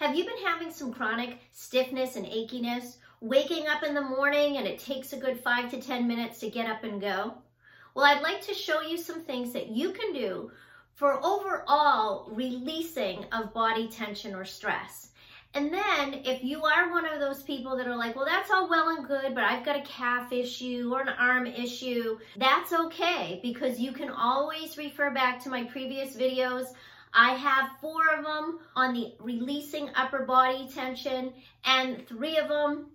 Have you been having some chronic stiffness and achiness? Waking up in the morning and it takes a good five to 10 minutes to get up and go? Well, I'd like to show you some things that you can do for overall releasing of body tension or stress. And then if you are one of those people that are like, well, that's all well and good, but I've got a calf issue or an arm issue, that's okay because you can always refer back to my previous videos I have four of them on the releasing upper body tension and three of them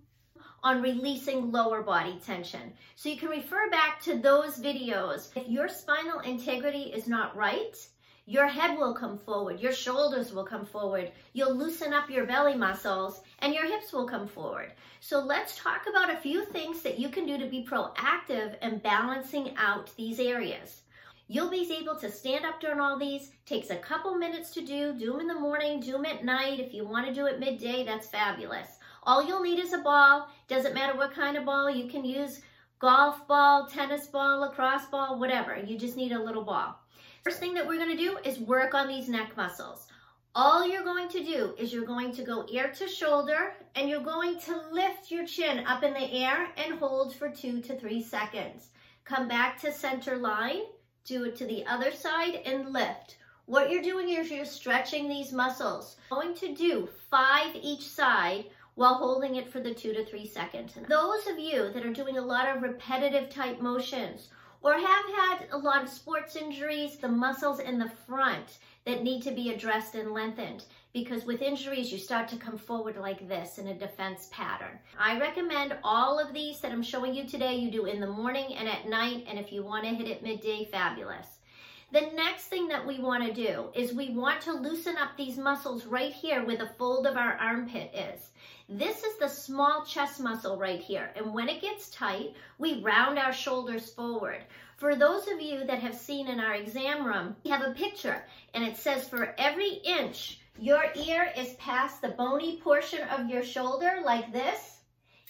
on releasing lower body tension. So you can refer back to those videos. If your spinal integrity is not right, your head will come forward, your shoulders will come forward, you'll loosen up your belly muscles, and your hips will come forward. So let's talk about a few things that you can do to be proactive in balancing out these areas. You'll be able to stand up during all these. Takes a couple minutes to do. Do them in the morning, do them at night. If you want to do it midday, that's fabulous. All you'll need is a ball. Doesn't matter what kind of ball. You can use golf ball, tennis ball, lacrosse ball, whatever. You just need a little ball. First thing that we're going to do is work on these neck muscles. All you're going to do is you're going to go ear to shoulder and you're going to lift your chin up in the air and hold for two to three seconds. Come back to center line do it to the other side and lift. What you're doing is you're stretching these muscles. I'm Going to do five each side while holding it for the two to three seconds. And those of you that are doing a lot of repetitive type motions or have had a lot of sports injuries, the muscles in the front that need to be addressed and lengthened because with injuries, you start to come forward like this in a defense pattern. I recommend all of these that I'm showing you today, you do in the morning and at night, and if you wanna hit it midday, fabulous. The next thing that we wanna do is we want to loosen up these muscles right here where the fold of our armpit is. This is the small chest muscle right here. And when it gets tight, we round our shoulders forward. For those of you that have seen in our exam room, we have a picture and it says for every inch your ear is past the bony portion of your shoulder like this,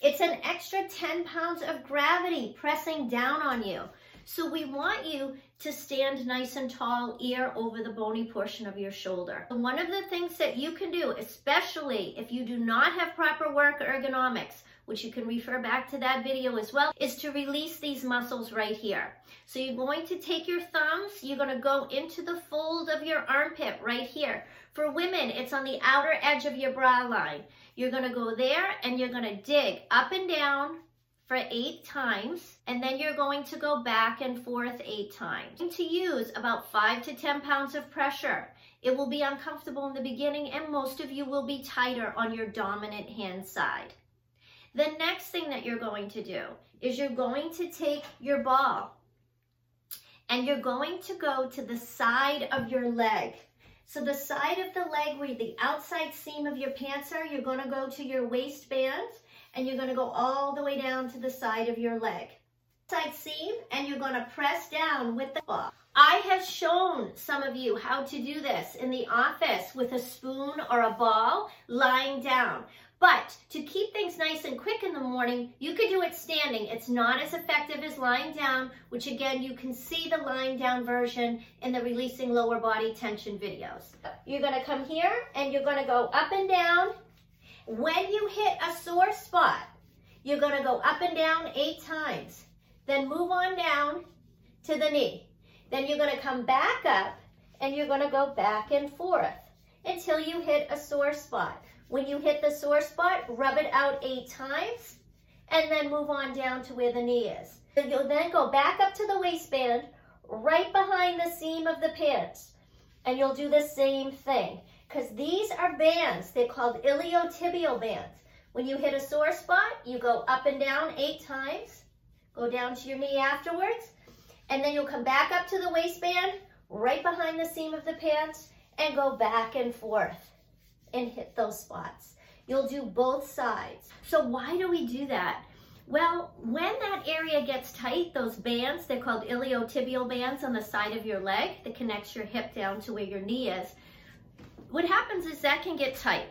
it's an extra 10 pounds of gravity pressing down on you. So we want you to stand nice and tall, ear over the bony portion of your shoulder. One of the things that you can do, especially if you do not have proper work ergonomics, which you can refer back to that video as well, is to release these muscles right here. So you're going to take your thumbs, you're gonna go into the fold of your armpit right here. For women, it's on the outer edge of your bra line. You're gonna go there and you're gonna dig up and down, for eight times, and then you're going to go back and forth eight times. to use about five to 10 pounds of pressure. It will be uncomfortable in the beginning and most of you will be tighter on your dominant hand side. The next thing that you're going to do is you're going to take your ball and you're going to go to the side of your leg. So the side of the leg where the outside seam of your pants are, you're going to go to your waistband and you're to go all the way down to the side of your leg. Side seam, and you're to press down with the ball. I have shown some of you how to do this in the office with a spoon or a ball lying down. But to keep things nice and quick in the morning, you could do it standing. It's not as effective as lying down, which again, you can see the lying down version in the releasing lower body tension videos. You're gonna come here and you're gonna go up and down when you hit a sore spot, you're to go up and down eight times. Then move on down to the knee. Then you're to come back up and you're to go back and forth until you hit a sore spot. When you hit the sore spot, rub it out eight times and then move on down to where the knee is. You'll then go back up to the waistband, right behind the seam of the pants, and you'll do the same thing because these are bands. They're called iliotibial bands. When you hit a sore spot, you go up and down eight times, go down to your knee afterwards, and then you'll come back up to the waistband, right behind the seam of the pants, and go back and forth and hit those spots. You'll do both sides. So why do we do that? Well, when that area gets tight, those bands, they're called iliotibial bands on the side of your leg that connects your hip down to where your knee is, what happens is that can get tight.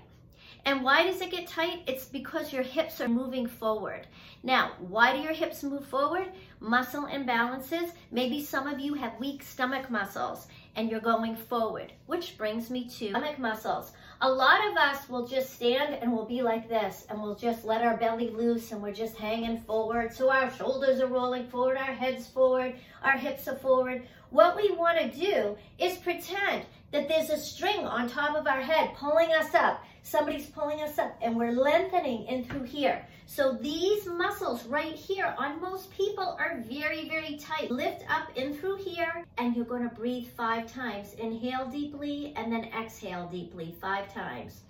And why does it get tight? It's because your hips are moving forward. Now, why do your hips move forward? Muscle imbalances. Maybe some of you have weak stomach muscles and you're going forward, which brings me to stomach muscles. A lot of us will just stand and we'll be like this and we'll just let our belly loose and we're just hanging forward. So our shoulders are rolling forward, our head's forward, our hips are forward. What we want to do is pretend that there's a string on top of our head pulling us up. Somebody's pulling us up and we're lengthening in through here. So these muscles right here on most people are very, very tight. Lift up in through here and you're going to breathe five times. Inhale deeply and then exhale deeply five times.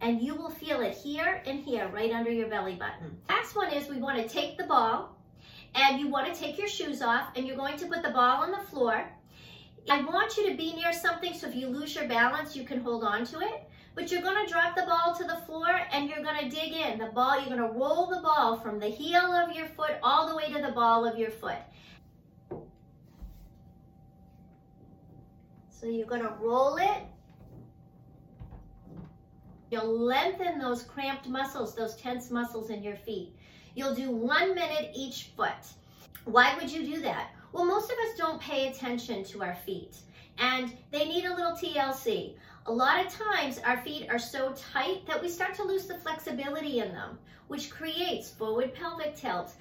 And you will feel it here and here right under your belly button. Next one is we want to take the ball and you want to take your shoes off and you're going to put the ball on the floor. I want you to be near something so if you lose your balance, you can hold on to it. But you're going to drop the ball to the floor and you're going to dig in. The ball, you're going to roll the ball from the heel of your foot all the way to the ball of your foot. So you're going to roll it. You'll lengthen those cramped muscles, those tense muscles in your feet. You'll do one minute each foot. Why would you do that? Well, most of us don't pay attention to our feet and they need a little TLC. A lot of times our feet are so tight that we start to lose the flexibility in them, which creates forward pelvic tilt,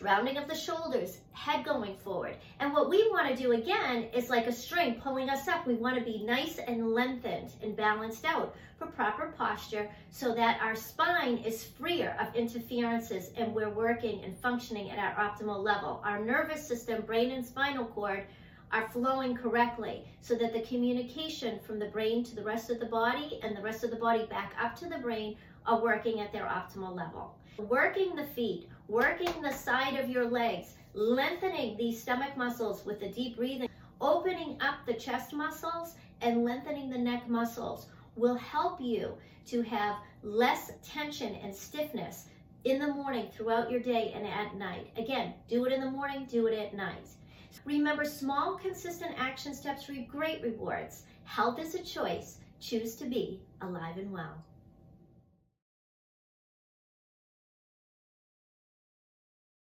rounding of the shoulders, head going forward. And what we want to do again is like a string pulling us up. We want to be nice and lengthened and balanced out for proper posture so that our spine is freer of interferences and we're working and functioning at our optimal level. Our nervous system, brain and spinal cord are flowing correctly so that the communication from the brain to the rest of the body and the rest of the body back up to the brain are working at their optimal level. Working the feet, working the side of your legs, lengthening these stomach muscles with the deep breathing, opening up the chest muscles and lengthening the neck muscles will help you to have less tension and stiffness in the morning, throughout your day, and at night. Again, do it in the morning, do it at night. Remember, small, consistent action steps reap great rewards. Health is a choice. Choose to be alive and well.